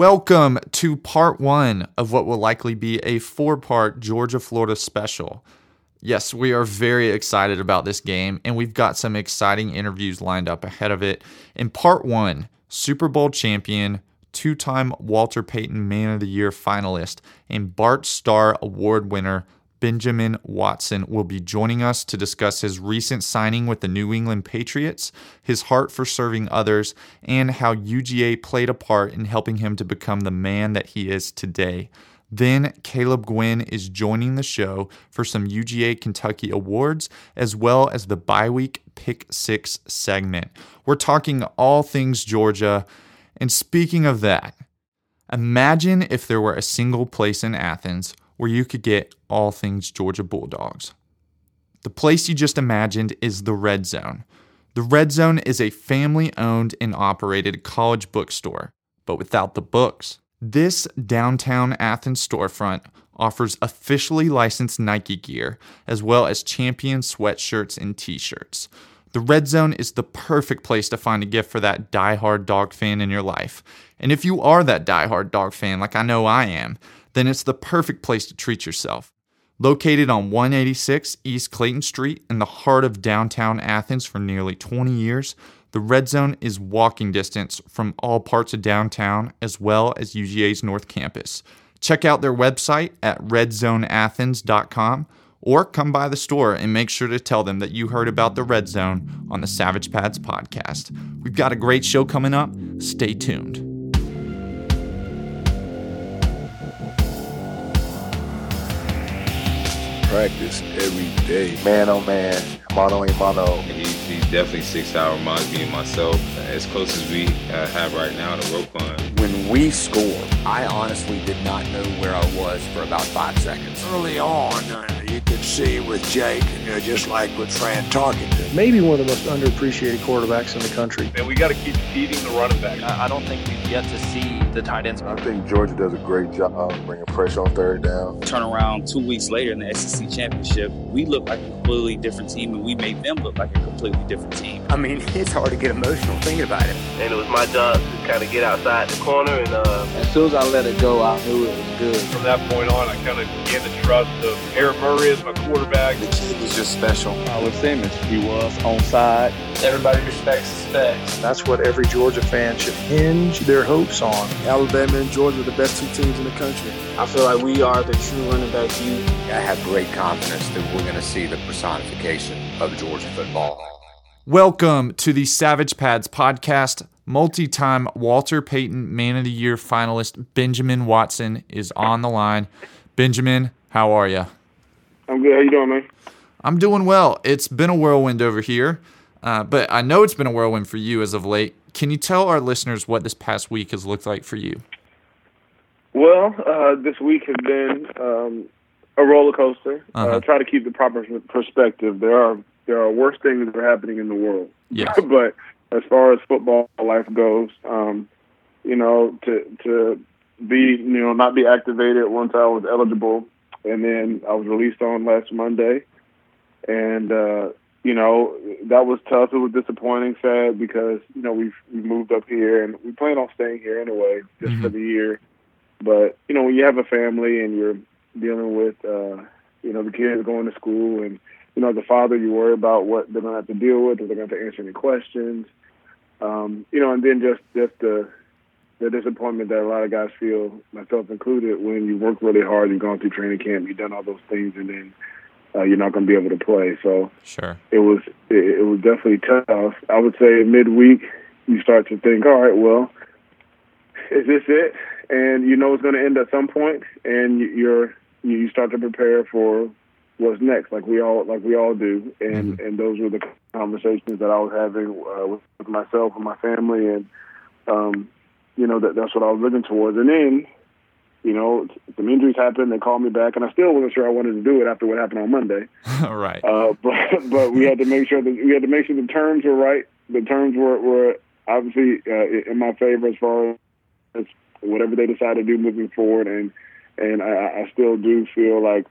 Welcome to part one of what will likely be a four part Georgia Florida special. Yes, we are very excited about this game, and we've got some exciting interviews lined up ahead of it. In part one, Super Bowl champion, two time Walter Payton Man of the Year finalist, and Bart Starr Award winner Benjamin Watson will be joining us to discuss his recent signing with the New England Patriots, his heart for serving others, and how UGA played a part in helping him to become the man that he is today. Then Caleb Guinn is joining the show for some UGA Kentucky awards as well as the bye week pick six segment. We're talking all things Georgia. And speaking of that, imagine if there were a single place in Athens where you could get all things Georgia Bulldogs. The place you just imagined is the Red Zone. The Red Zone is a family owned and operated college bookstore, but without the books. This downtown Athens storefront offers officially licensed Nike gear, as well as champion sweatshirts and t shirts. The Red Zone is the perfect place to find a gift for that die-hard dog fan in your life. And if you are that die-hard dog fan, like I know I am, then it's the perfect place to treat yourself. Located on 186 East Clayton Street in the heart of downtown Athens for nearly 20 years, the Red Zone is walking distance from all parts of downtown as well as UGA's North Campus. Check out their website at redzoneathens.com or come by the store and make sure to tell them that you heard about the Red Zone on the Savage Pads podcast. We've got a great show coming up. Stay tuned. Practice every day. Man oh man, mono a mono. He's, he's definitely six hour reminds me of myself. As close as we uh, have right now to Roquan. When we scored, I honestly did not know where I was for about five seconds. Early on, uh, you could see with Jake, you know, just like with Fran Tarkenton. Maybe one of the most underappreciated quarterbacks in the country. And we got to keep feeding the running back. I don't think we've yet to see the tight ends. I think Georgia does a great job bringing pressure on third down. Turn around two weeks later in the SEC championship, we look like a completely different team, and we made them look like a completely different team. I mean, it's hard to get emotional thinking about it. And it was my job to kind of get outside the corner. And uh, as soon as I let it go, I knew it was good. From that point on, I kind of gained the trust of Aaron Murray as my quarterback. The kid was just special. Howard Simmons, he was on side. Everybody respects specs. That's what every Georgia fan should hinge their hopes on. Alabama and Georgia are the best two teams in the country. I feel like we are the true running back youth. I have great confidence that we're going to see the personification of Georgia football. Welcome to the Savage Pads podcast. Multi time Walter Payton Man of the Year finalist Benjamin Watson is on the line. Benjamin, how are you? I'm good. How you doing, man? I'm doing well. It's been a whirlwind over here, uh, but I know it's been a whirlwind for you as of late. Can you tell our listeners what this past week has looked like for you? Well, uh, this week has been um, a roller coaster. Uh, uh-huh. Uh, try to keep the proper perspective. There are there are worse things that are happening in the world. Yes. but as far as football life goes, um, you know, to to be you know not be activated once I was eligible, and then I was released on last Monday, and uh, you know that was tough. It was disappointing, sad because you know we've we moved up here and we plan on staying here anyway just mm-hmm. for the year. But you know when you have a family and you're dealing with uh, you know the kids going to school and you know as a father you worry about what they're going to have to deal with, if they're going to have to answer any questions, um, you know, and then just just the the disappointment that a lot of guys feel, myself included, when you work really hard, you've gone through training camp, you've done all those things, and then uh, you're not going to be able to play. So sure, it was it, it was definitely tough. I would say in midweek you start to think, all right, well, is this it? And you know it's going to end at some point, and you're you start to prepare for what's next, like we all like we all do. And mm-hmm. and those were the conversations that I was having uh, with, with myself and my family, and um, you know that that's what I was looking towards. And then you know, some injuries happened. They called me back, and I still wasn't sure I wanted to do it after what happened on Monday. right. Uh, but but we had to make sure that we had to make sure the terms were right. The terms were were obviously uh, in my favor as far as whatever they decide to do moving forward, and and I, I still do feel like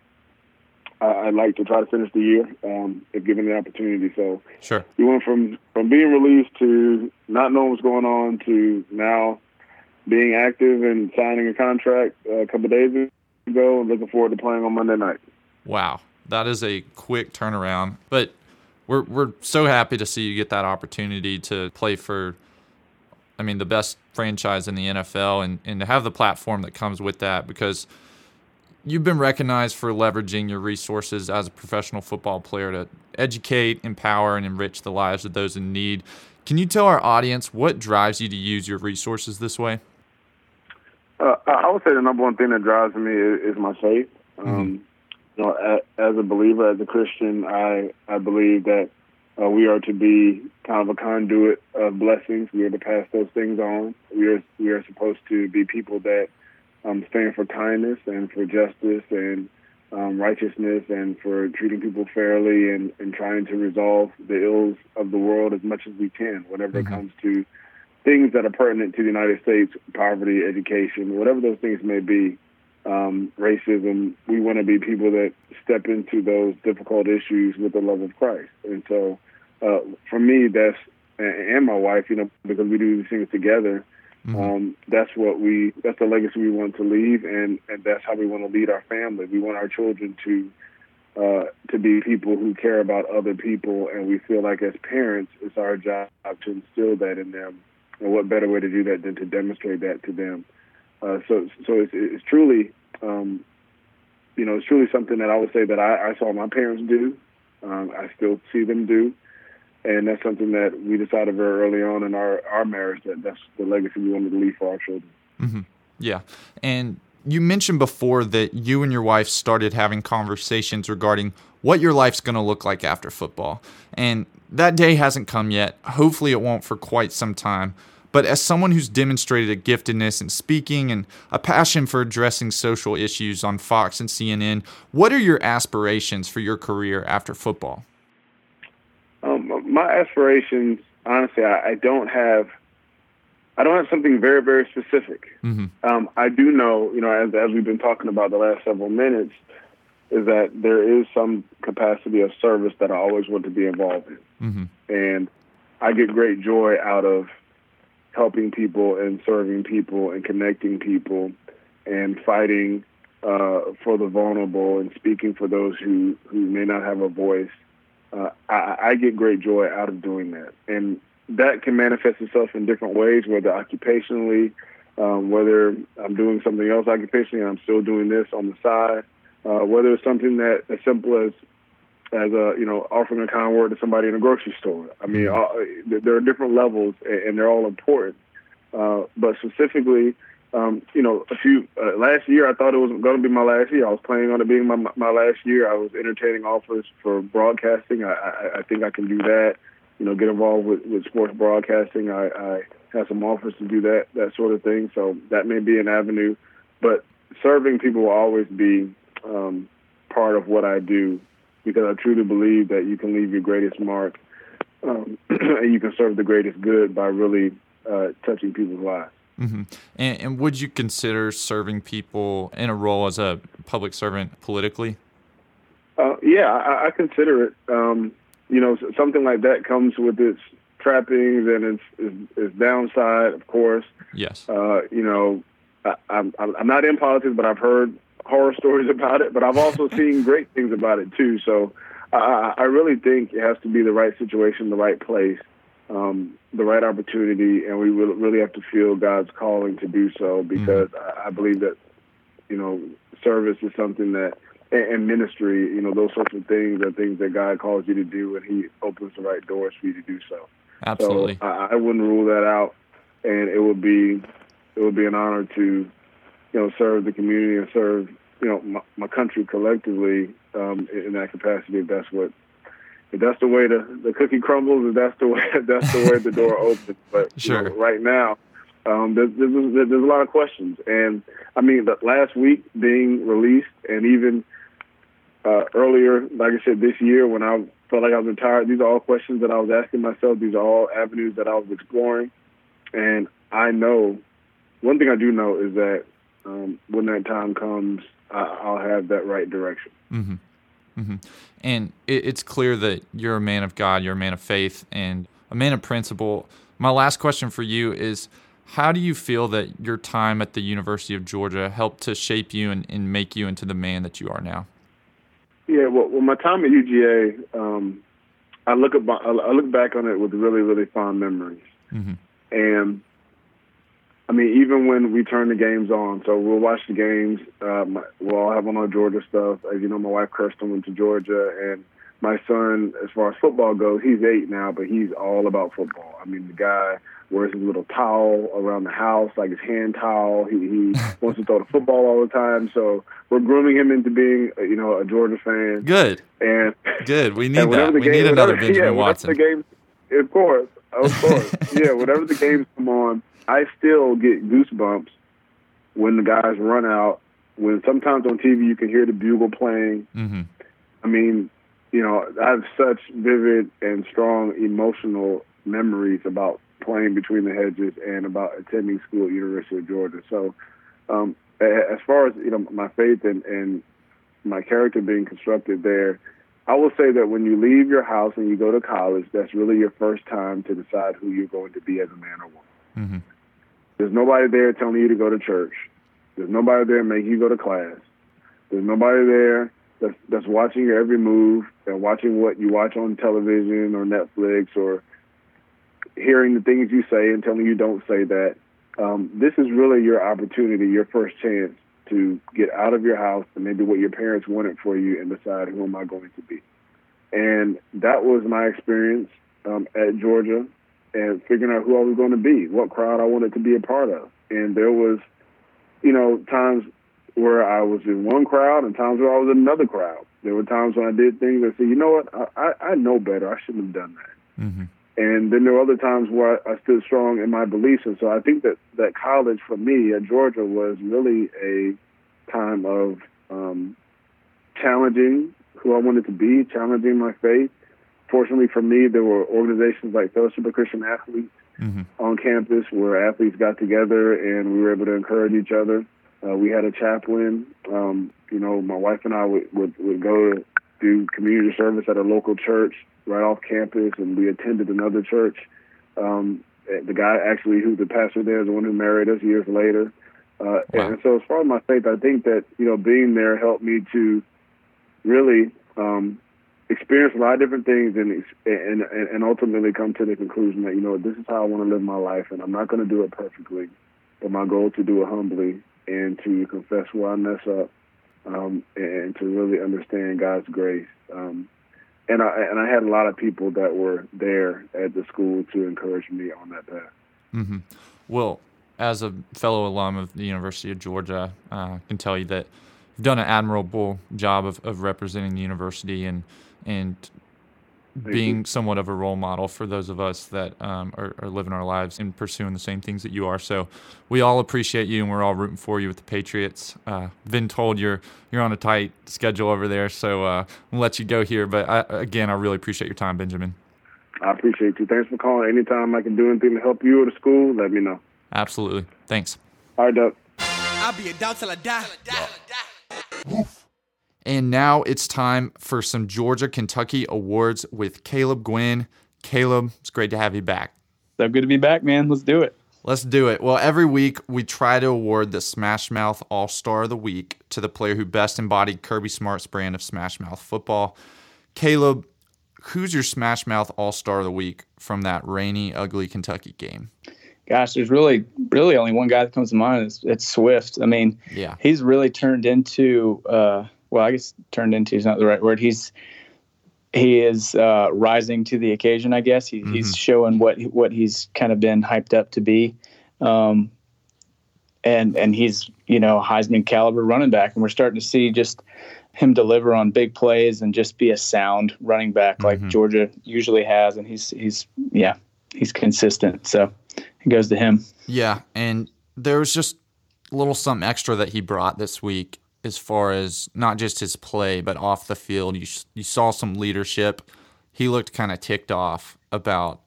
I'd like to try to finish the year um, if given the opportunity. So sure, we went from from being released to not knowing what's going on to now being active and signing a contract a couple days ago, and looking forward to playing on Monday night. Wow, that is a quick turnaround, but we're we're so happy to see you get that opportunity to play for. I mean, the best franchise in the NFL, and, and to have the platform that comes with that, because you've been recognized for leveraging your resources as a professional football player to educate, empower, and enrich the lives of those in need. Can you tell our audience what drives you to use your resources this way? Uh, I would say the number one thing that drives me is, is my faith. Mm-hmm. Um, you know, as a believer, as a Christian, I I believe that uh, we are to be kind of a conduit of blessings. We are to pass those things on. We are we are supposed to be people that um, stand for kindness and for justice and um, righteousness and for treating people fairly and, and trying to resolve the ills of the world as much as we can whenever mm-hmm. it comes to things that are pertinent to the United States, poverty, education, whatever those things may be um, racism. We want to be people that step into those difficult issues with the love of Christ. And so, uh, for me, that's and my wife, you know, because we do these things together. Mm-hmm. Um, that's what we. That's the legacy we want to leave, and and that's how we want to lead our family. We want our children to uh, to be people who care about other people, and we feel like as parents, it's our job to instill that in them. And what better way to do that than to demonstrate that to them? Uh, so, so it's, it's truly, um, you know, it's truly something that I would say that I, I saw my parents do. Um, I still see them do, and that's something that we decided very early on in our our marriage that that's the legacy we wanted to leave for our children. Mm-hmm. Yeah, and you mentioned before that you and your wife started having conversations regarding what your life's going to look like after football, and that day hasn't come yet. Hopefully, it won't for quite some time. But as someone who's demonstrated a giftedness in speaking and a passion for addressing social issues on Fox and CNN, what are your aspirations for your career after football? My aspirations, honestly, I, I, don't have. I don't have something very, very specific. Mm-hmm. Um, I do know, you know, as, as we've been talking about the last several minutes, is that there is some capacity of service that I always want to be involved in. Mm-hmm. And I get great joy out of helping people and serving people and connecting people and fighting uh, for the vulnerable and speaking for those who, who may not have a voice. Uh, I, I get great joy out of doing that. And that can manifest itself in different ways, whether occupationally, um, whether I'm doing something else occupationally and I'm still doing this on the side, uh, whether it's something that as simple as as a you know offering a kind word to somebody in a grocery store. I mean, mm-hmm. uh, there are different levels, and they're all important. Uh, but specifically, um, you know, a few uh, last year, I thought it was going to be my last year. I was planning on it being my my last year. I was entertaining offers for broadcasting. I, I, I think I can do that. You know, get involved with, with sports broadcasting. I, I have some offers to do that that sort of thing. So that may be an avenue. But serving people will always be um, part of what I do because I truly believe that you can leave your greatest mark um, and you can serve the greatest good by really uh, touching people's lives. Mm-hmm. And, and, would you consider serving people in a role as a public servant politically? Uh, yeah, I, I, consider it. Um, you know, something like that comes with its trappings and its, its, its downside, of course. Yes. Uh, you know, I, I'm, I'm not in politics, but I've heard horror stories about it, but I've also seen great things about it too. So I, I really think it has to be the right situation, the right place, um, the right opportunity, and we really have to feel God's calling to do so because mm-hmm. I, I believe that you know service is something that and ministry, you know, those sorts of things are things that God calls you to do, and He opens the right doors for you to do so. Absolutely, so I, I wouldn't rule that out, and it would be it would be an honor to you know, serve the community and serve, you know, my, my country collectively um, in that capacity. If that's what, if that's the way the, the cookie crumbles, if that's the way, that's the way the door opens. But sure. you know, right now, um, there's, there's, there's a lot of questions. And I mean, the last week being released, and even uh, earlier, like I said, this year when I felt like I was retired, these are all questions that I was asking myself. These are all avenues that I was exploring. And I know, one thing I do know is that um, when that time comes, I, will have that right direction. Mm-hmm. Mm-hmm. And it, it's clear that you're a man of God, you're a man of faith, and a man of principle. My last question for you is How do you feel that your time at the University of Georgia helped to shape you and, and make you into the man that you are now? Yeah, well, well my time at UGA, um, I look about, I look back on it with really, really fond memories. Mm-hmm. And I mean, even when we turn the games on, so we'll watch the games. Uh, my, we'll all have on our Georgia stuff. As you know, my wife Kirsten went to Georgia, and my son, as far as football goes, he's eight now, but he's all about football. I mean, the guy wears his little towel around the house, like his hand towel. He, he wants to throw the football all the time. So we're grooming him into being, you know, a Georgia fan. Good. And good. We need that. We game, need another whenever, Benjamin yeah, Watson. The games, of course, of course. yeah, whenever the games come on, I still get goosebumps when the guys run out. When sometimes on TV you can hear the bugle playing. Mm-hmm. I mean, you know, I have such vivid and strong emotional memories about playing between the hedges and about attending school at University of Georgia. So, um, as far as you know, my faith and, and my character being constructed there, I will say that when you leave your house and you go to college, that's really your first time to decide who you're going to be as a man or woman. Mm-hmm. There's nobody there telling you to go to church. There's nobody there making you go to class. There's nobody there that's, that's watching your every move and watching what you watch on television or Netflix or hearing the things you say and telling you don't say that. Um, this is really your opportunity, your first chance to get out of your house and maybe what your parents wanted for you and decide who am I going to be. And that was my experience um, at Georgia and figuring out who I was going to be, what crowd I wanted to be a part of. And there was, you know, times where I was in one crowd and times where I was in another crowd. There were times when I did things that said, you know what, I, I, I know better. I shouldn't have done that. Mm-hmm. And then there were other times where I stood strong in my beliefs. And so I think that, that college for me at Georgia was really a time of um, challenging who I wanted to be, challenging my faith. Fortunately for me, there were organizations like Fellowship of Christian Athletes mm-hmm. on campus where athletes got together and we were able to encourage each other. Uh, we had a chaplain. Um, you know, my wife and I would, would, would go to do community service at a local church right off campus, and we attended another church. Um, the guy actually who's the pastor there is the one who married us years later. Uh, wow. And so, as far as my faith, I think that you know being there helped me to really um, experience a lot of different things, and, and and ultimately come to the conclusion that you know this is how I want to live my life, and I'm not going to do it perfectly, but my goal is to do it humbly and to confess where I mess up, um, and to really understand God's grace. Um, and I and I had a lot of people that were there at the school to encourage me on that path. Mm-hmm. Well, as a fellow alum of the University of Georgia, uh, I can tell you that you've done an admirable job of, of representing the university and and being somewhat of a role model for those of us that um, are, are, living our lives and pursuing the same things that you are. So we all appreciate you, and we're all rooting for you with the Patriots. Uh, been told you're you're on a tight schedule over there, so uh, we'll let you go here. But I, again, I really appreciate your time, Benjamin. I appreciate you. Thanks for calling. Anytime I can do anything to help you or the school, let me know. Absolutely. Thanks. All right, Doug. I'll be a dog till I die. And now it's time for some Georgia Kentucky awards with Caleb Guinn. Caleb, it's great to have you back. So good to be back, man. Let's do it. Let's do it. Well, every week we try to award the Smash Mouth All Star of the Week to the player who best embodied Kirby Smart's brand of Smash Mouth football. Caleb, who's your Smash Mouth All Star of the Week from that rainy, ugly Kentucky game? Gosh, there's really, really only one guy that comes to mind. It's, it's Swift. I mean, yeah, he's really turned into. Uh, well, I guess turned into is not the right word. He's he is uh, rising to the occasion. I guess he, mm-hmm. he's showing what what he's kind of been hyped up to be, um, and and he's you know Heisman caliber running back, and we're starting to see just him deliver on big plays and just be a sound running back mm-hmm. like Georgia usually has, and he's he's yeah he's consistent. So it goes to him. Yeah, and there was just a little something extra that he brought this week as far as not just his play, but off the field. You you saw some leadership. He looked kind of ticked off about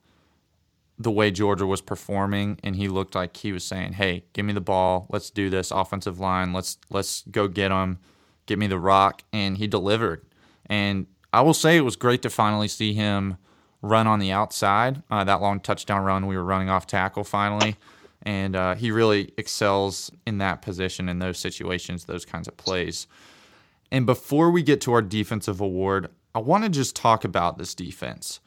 the way Georgia was performing, and he looked like he was saying, "Hey, give me the ball. Let's do this offensive line. Let's let's go get them. Get me the rock." And he delivered. And I will say it was great to finally see him run on the outside. Uh, that long touchdown run, we were running off tackle finally, And uh, he really excels in that position, in those situations, those kinds of plays. And before we get to our defensive award, I want to just talk about this defense.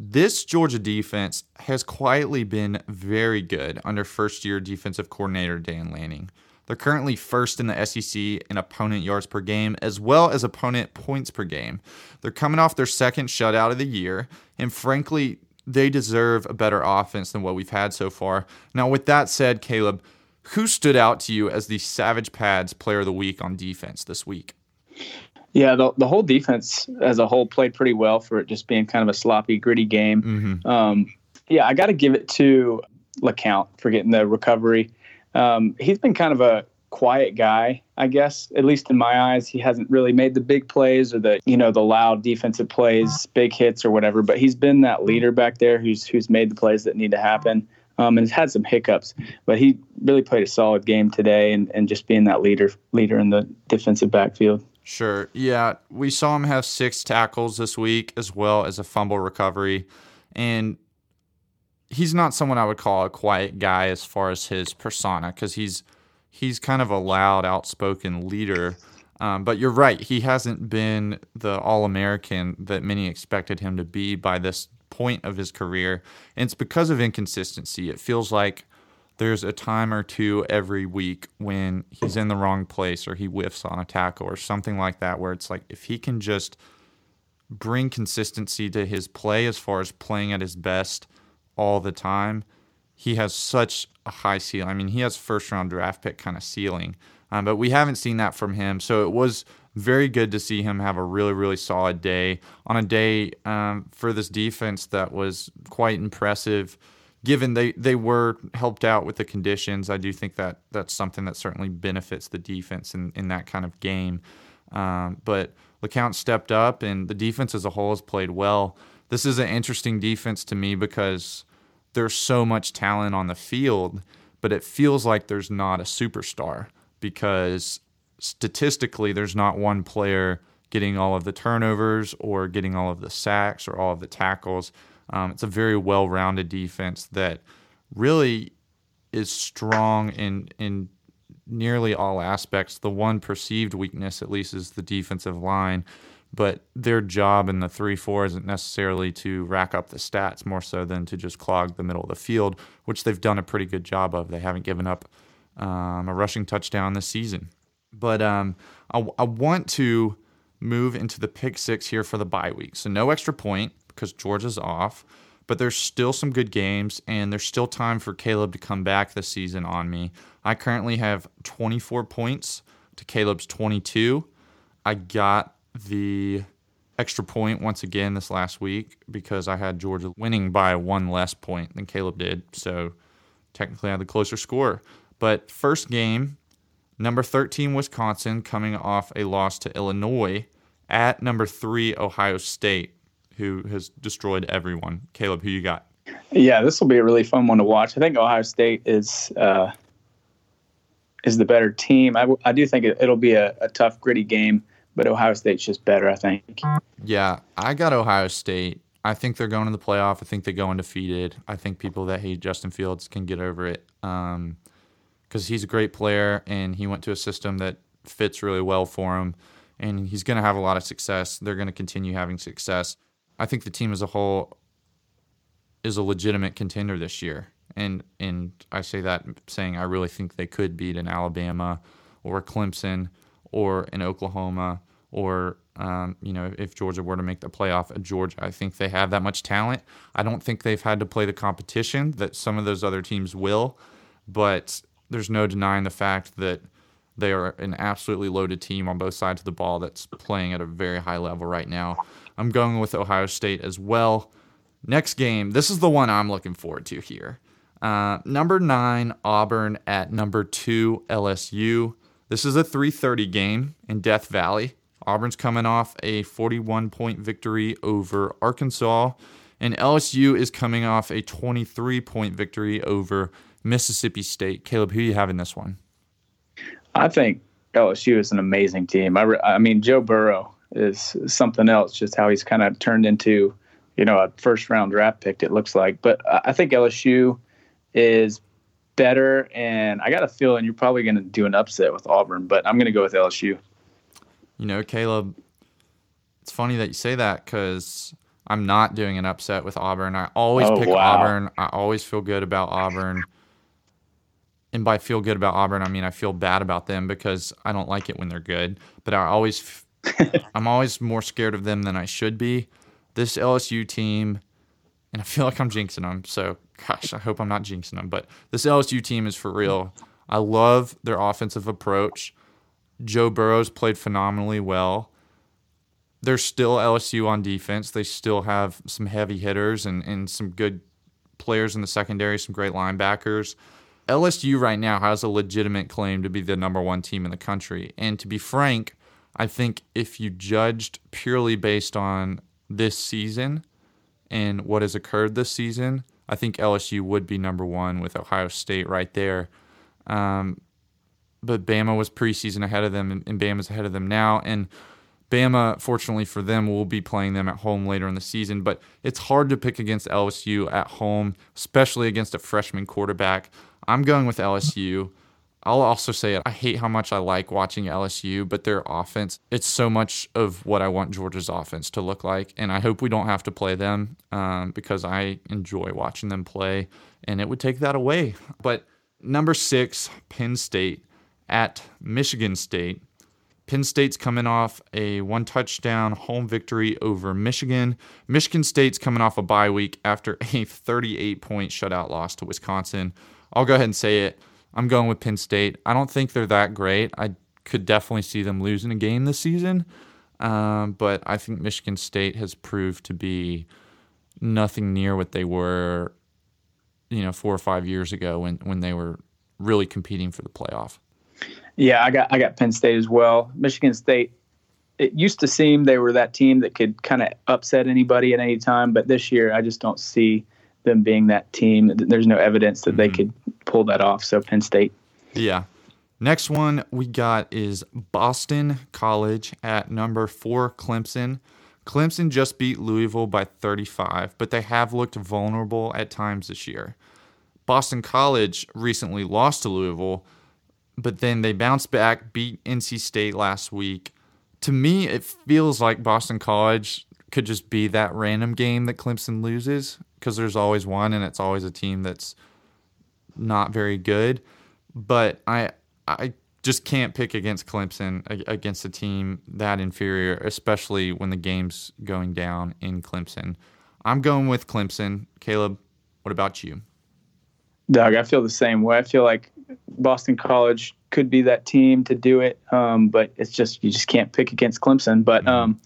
This Georgia defense has quietly been very good under first year defensive coordinator Dan Lanning. They're currently first in the SEC in opponent yards per game as well as opponent points per game. They're coming off their second shutout of the year, and frankly, they deserve a better offense than what we've had so far. Now, with that said, Caleb, who stood out to you as the Savage Pads player of the week on defense this week? Yeah, the, the whole defense as a whole played pretty well for it just being kind of a sloppy, gritty game. Mm-hmm. Um, yeah, I got to give it to LeCounte for getting the recovery. Um, he's been kind of a quiet guy, I guess, at least in my eyes. He hasn't really made the big plays or the, you know, the loud defensive plays, big hits or whatever, but he's been that leader back there who's who's made the plays that need to happen. Um, and has had some hiccups, but he really played a solid game today and, and just being that leader leader in the defensive backfield. Sure. Yeah. We saw him have six tackles this week as well as a fumble recovery. And he's not someone I would call a quiet guy as far as his persona because he's he's kind of a loud, outspoken leader. Um, but you're right, he hasn't been the All American that many expected him to be by this point of his career. And it's because of inconsistency. It feels like there's a time or two every week when he's in the wrong place or he whiffs on a tackle or something like that, where it's like if he can just bring consistency to his play as far as playing at his best all the time, he has such a high ceiling. I mean, he has first round draft pick kind of ceiling, um, but we haven't seen that from him. So it was very good to see him have a really, really solid day on a day um, for this defense that was quite impressive. Given they, they were helped out with the conditions, I do think that that's something that certainly benefits the defense in, in that kind of game. Um, but LeCounte stepped up, and the defense as a whole has played well. This is an interesting defense to me because there's so much talent on the field, but it feels like there's not a superstar because statistically, there's not one player getting all of the turnovers or getting all of the sacks or all of the tackles. Um, it's a very well rounded defense that really is strong in, in nearly all aspects. The one perceived weakness, at least, is the defensive line but their job in the 3 4 isn't necessarily to rack up the stats more so than to just clog the middle of the field, which they've done a pretty good job of. They haven't given up um, a rushing touchdown this season. But um, I, I, want to move into the pick six here for the bye week. So no extra point because Georgia's off, but there's still some good games and there's still time for Caleb to come back this season on me. I currently have 24 points to Caleb's 22. I got the extra point once again this last week because I had Georgia winning by one less point than Caleb did. So technically I had the closer score. But first game, number 13 Wisconsin coming off a loss to Illinois at number 3 Ohio State who has destroyed everyone. Caleb, who you got? Yeah, this will be a really fun one to watch. I think Ohio State is uh, is the better team. I do think it, will be a, a tough, gritty game but Ohio State's just better, I think. Yeah, I got Ohio State. I think they're going to the playoff. I think they go undefeated. I think people that hate Justin Fields can get over it because um, he's a great player and he went to a system that fits really well for him, and he's going to have a lot of success. They're going to continue having success. I think the team as a whole is a legitimate contender this year, and and I say that saying I really think they could beat an Alabama or Clemson or an Oklahoma or um, you know if Georgia were to make the playoff at Georgia, I think they have that much talent. I don't think they've had to play the competition that some of those other teams will, but there's no denying the fact that they are an absolutely loaded team on both sides of the ball that's playing at a very high level right now. I'm going with Ohio State as well. Next game, this is the one I'm looking forward to here. Uh, number nine, Auburn at number two, LSU. This is a 3:30 game in Death Valley. Auburn's coming off a 41 point victory over Arkansas, and LSU is coming off a 23 point victory over Mississippi State. Caleb, who you have in this one? I think LSU is an amazing team. I, re- I mean, Joe Burrow is something else, just how he's kind of turned into, you know, a first round draft pick, it looks like. But I think LSU is better, and I got a feeling you're probably going to do an upset with Auburn, but I'm going to go with LSU. You know, Caleb, it's funny that you say that because I'm not doing an upset with Auburn. I always Oh, pick wow. Auburn. I always feel good about Auburn. And by feel good about Auburn, I mean I feel bad about them because I don't like it when they're good. But I always, f- I'm always more scared of them than I should be. This LSU team, and I feel like I'm jinxing them. So, gosh, I hope I'm not jinxing them. But this LSU team is for real. I love their offensive approach. Joe Burrow's played phenomenally well. They're still LSU on defense. They still have some heavy hitters and, and some good players in the secondary, some great linebackers. LSU right now has a legitimate claim to be the number one team in the country. And to be frank, I think if you judged purely based on this season and what has occurred this season, I think LSU would be number one with Ohio State right there. Um, but Bama was preseason ahead of them, and, Bama's ahead of them now. And Bama, fortunately for them, will be playing them at home later in the season. But it's hard to pick against LSU at home, especially against a freshman quarterback. I'm going with LSU. I'll also say it. I hate how much I like watching LSU, but their offense, it's so much of what I want Georgia's offense to look like. And I hope we don't have to play them um, because I enjoy watching them play, and it would take that away. But number six, Penn State at Michigan State. Penn State's coming off a one touchdown home victory over Michigan. Michigan State's coming off a bye week after a 38 point shutout loss to Wisconsin. I'll go ahead and say it. I'm going with Penn State. I don't think they're that great. I could definitely see them losing a game this season. Um, but I think Michigan State has proved to be nothing near what they were, you know, four or five years ago when, when they were really competing for the playoff. Yeah, I got I got Penn State as well. Michigan State. It used to seem they were that team that could kind of upset anybody at any time, but this year I just don't see them being that team. There's no evidence that they mm-hmm. could pull that off. So Penn State. Yeah. Next one we got is Boston College at number four, Clemson. Clemson just beat Louisville by 35, but they have looked vulnerable at times this year. Boston College recently lost to Louisville, but then they bounced back, beat NC State last week. To me, it feels like Boston College could just be that random game that Clemson loses because there's always one and it's always a team that's not very good. But I I just can't pick against Clemson against a team that inferior, especially when the game's going down in Clemson. I'm going with Clemson. Caleb, what about you? Doug, I feel the same way. I feel like Boston College could be that team to do it, um, but it's just you just can't pick against Clemson. But um,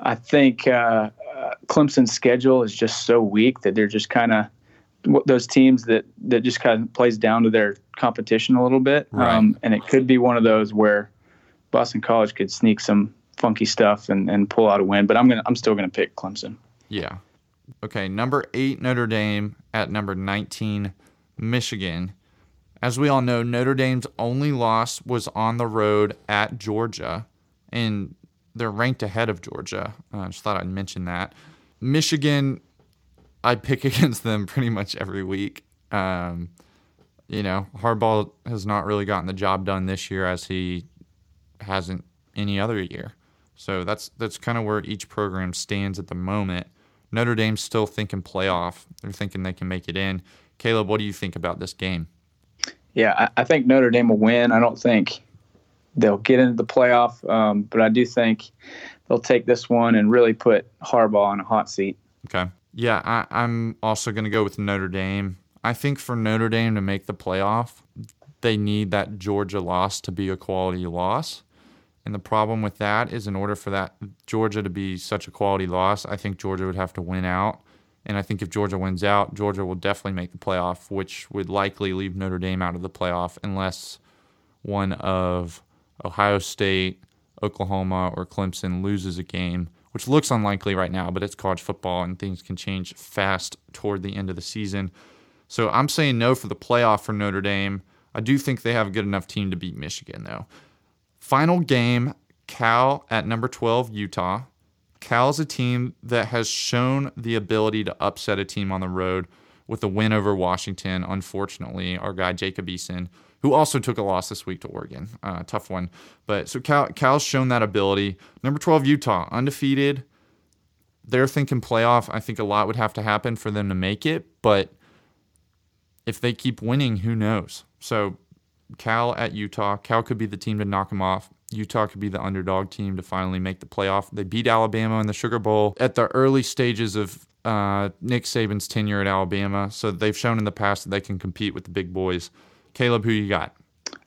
I think uh, uh, Clemson's schedule is just so weak that they're just kind of those teams that that just kind of plays down to their competition a little bit, Right. um, and it could be one of those where Boston College could sneak some funky stuff and, and pull out a win. But I'm gonna I'm still gonna pick Clemson. Yeah. Okay, number eight, Notre Dame at number 19, Michigan. As we all know, Notre Dame's only loss was on the road at Georgia, and they're ranked ahead of Georgia. Uh, I just thought I'd mention that. Michigan, I pick against them pretty much every week. Um, you know, Harbaugh has not really gotten the job done this year as he hasn't any other year. So that's that's kind of where each program stands at the moment. Notre Dame's still thinking playoff. They're thinking they can make it in. Caleb, what do you think about this game? Yeah, I, I think Notre Dame will win. I don't think they'll get into the playoff, um, but I do think they'll take this one and really put Harbaugh on a hot seat. Okay. Yeah, I, I'm also going to go with Notre Dame. I think for Notre Dame to make the playoff, they need that Georgia loss to be a quality loss. And the problem with that is, in order for that Georgia to be such a quality loss, I think Georgia would have to win out. And I think if Georgia wins out, Georgia will definitely make the playoff, which would likely leave Notre Dame out of the playoff unless one of Ohio State, Oklahoma, or Clemson loses a game, which looks unlikely right now, but it's college football and things can change fast toward the end of the season. So I'm saying no for the playoff for Notre Dame. I do think they have a good enough team to beat Michigan, though. Final game Cal at number 12, Utah. Cal's a team that has shown the ability to upset a team on the road with a win over Washington. Unfortunately, our guy Jacob Eason, who also took a loss this week to Oregon, uh, tough one. But so Cal, Cal's shown that ability. Number 12, Utah, undefeated. They're thinking playoff. I think a lot would have to happen for them to make it, but if they keep winning, who knows? So Cal at Utah. Cal could be the team to knock them off. Utah could be the underdog team to finally make the playoff. They beat Alabama in the Sugar Bowl at the early stages of uh, Nick Saban's tenure at Alabama. So they've shown in the past that they can compete with the big boys. Caleb, who you got?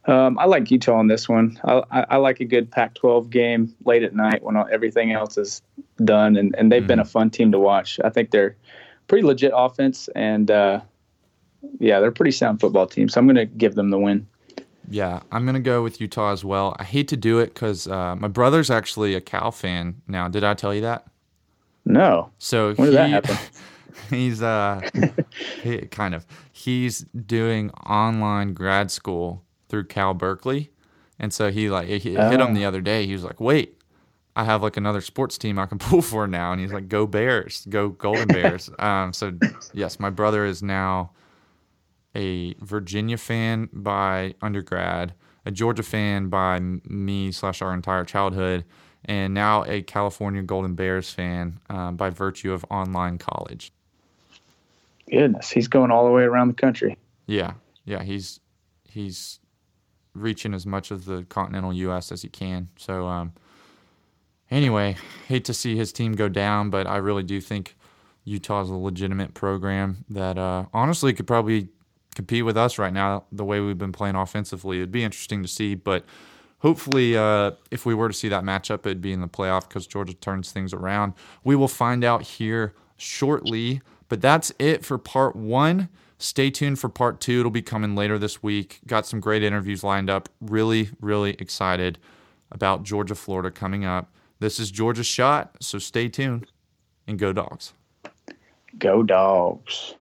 Um, I like Utah on this one. I, I, I, like a good Pac-12 game late at night when everything else is done, and, and they've mm-hmm. been a fun team to watch. I think they're pretty legit offense, and uh, yeah, they're a pretty sound football team. So I'm going to give them the win. Yeah, I'm gonna go with Utah as well. I hate to do it because uh, my brother's actually a Cal fan now. Did I tell you that? No. So when he, did that happen? he's uh, he, kind of he's doing online grad school through Cal Berkeley, and so he like he oh. hit him the oh. other day. He was like, "Wait, I have like another sports team I can pull for now," and he's like, "Go Bears, go Golden Bears." um, so yes, my brother is now a Virginia fan by undergrad, a Georgia fan by me slash our entire childhood, and now a California Golden Bears fan um, by virtue of online college. Goodness, he's going all the way around the country. Yeah, yeah, he's he's reaching as much of the continental U.S. as he can. So, um, anyway, hate to see his team go down, but I really do think Utah's a legitimate program that uh, honestly could probably compete with us right now the way we've been playing offensively. It'd be interesting to see, but hopefully, uh, if we were to see that matchup, it'd be in the playoff because Georgia turns things around. We will find out here shortly. But that's it for part one. Stay tuned for part two. It'll be coming later this week. Got some great interviews lined up. Really, really excited about Georgia, Florida coming up. This is Georgia Shot, so stay tuned and go dogs. Go dogs.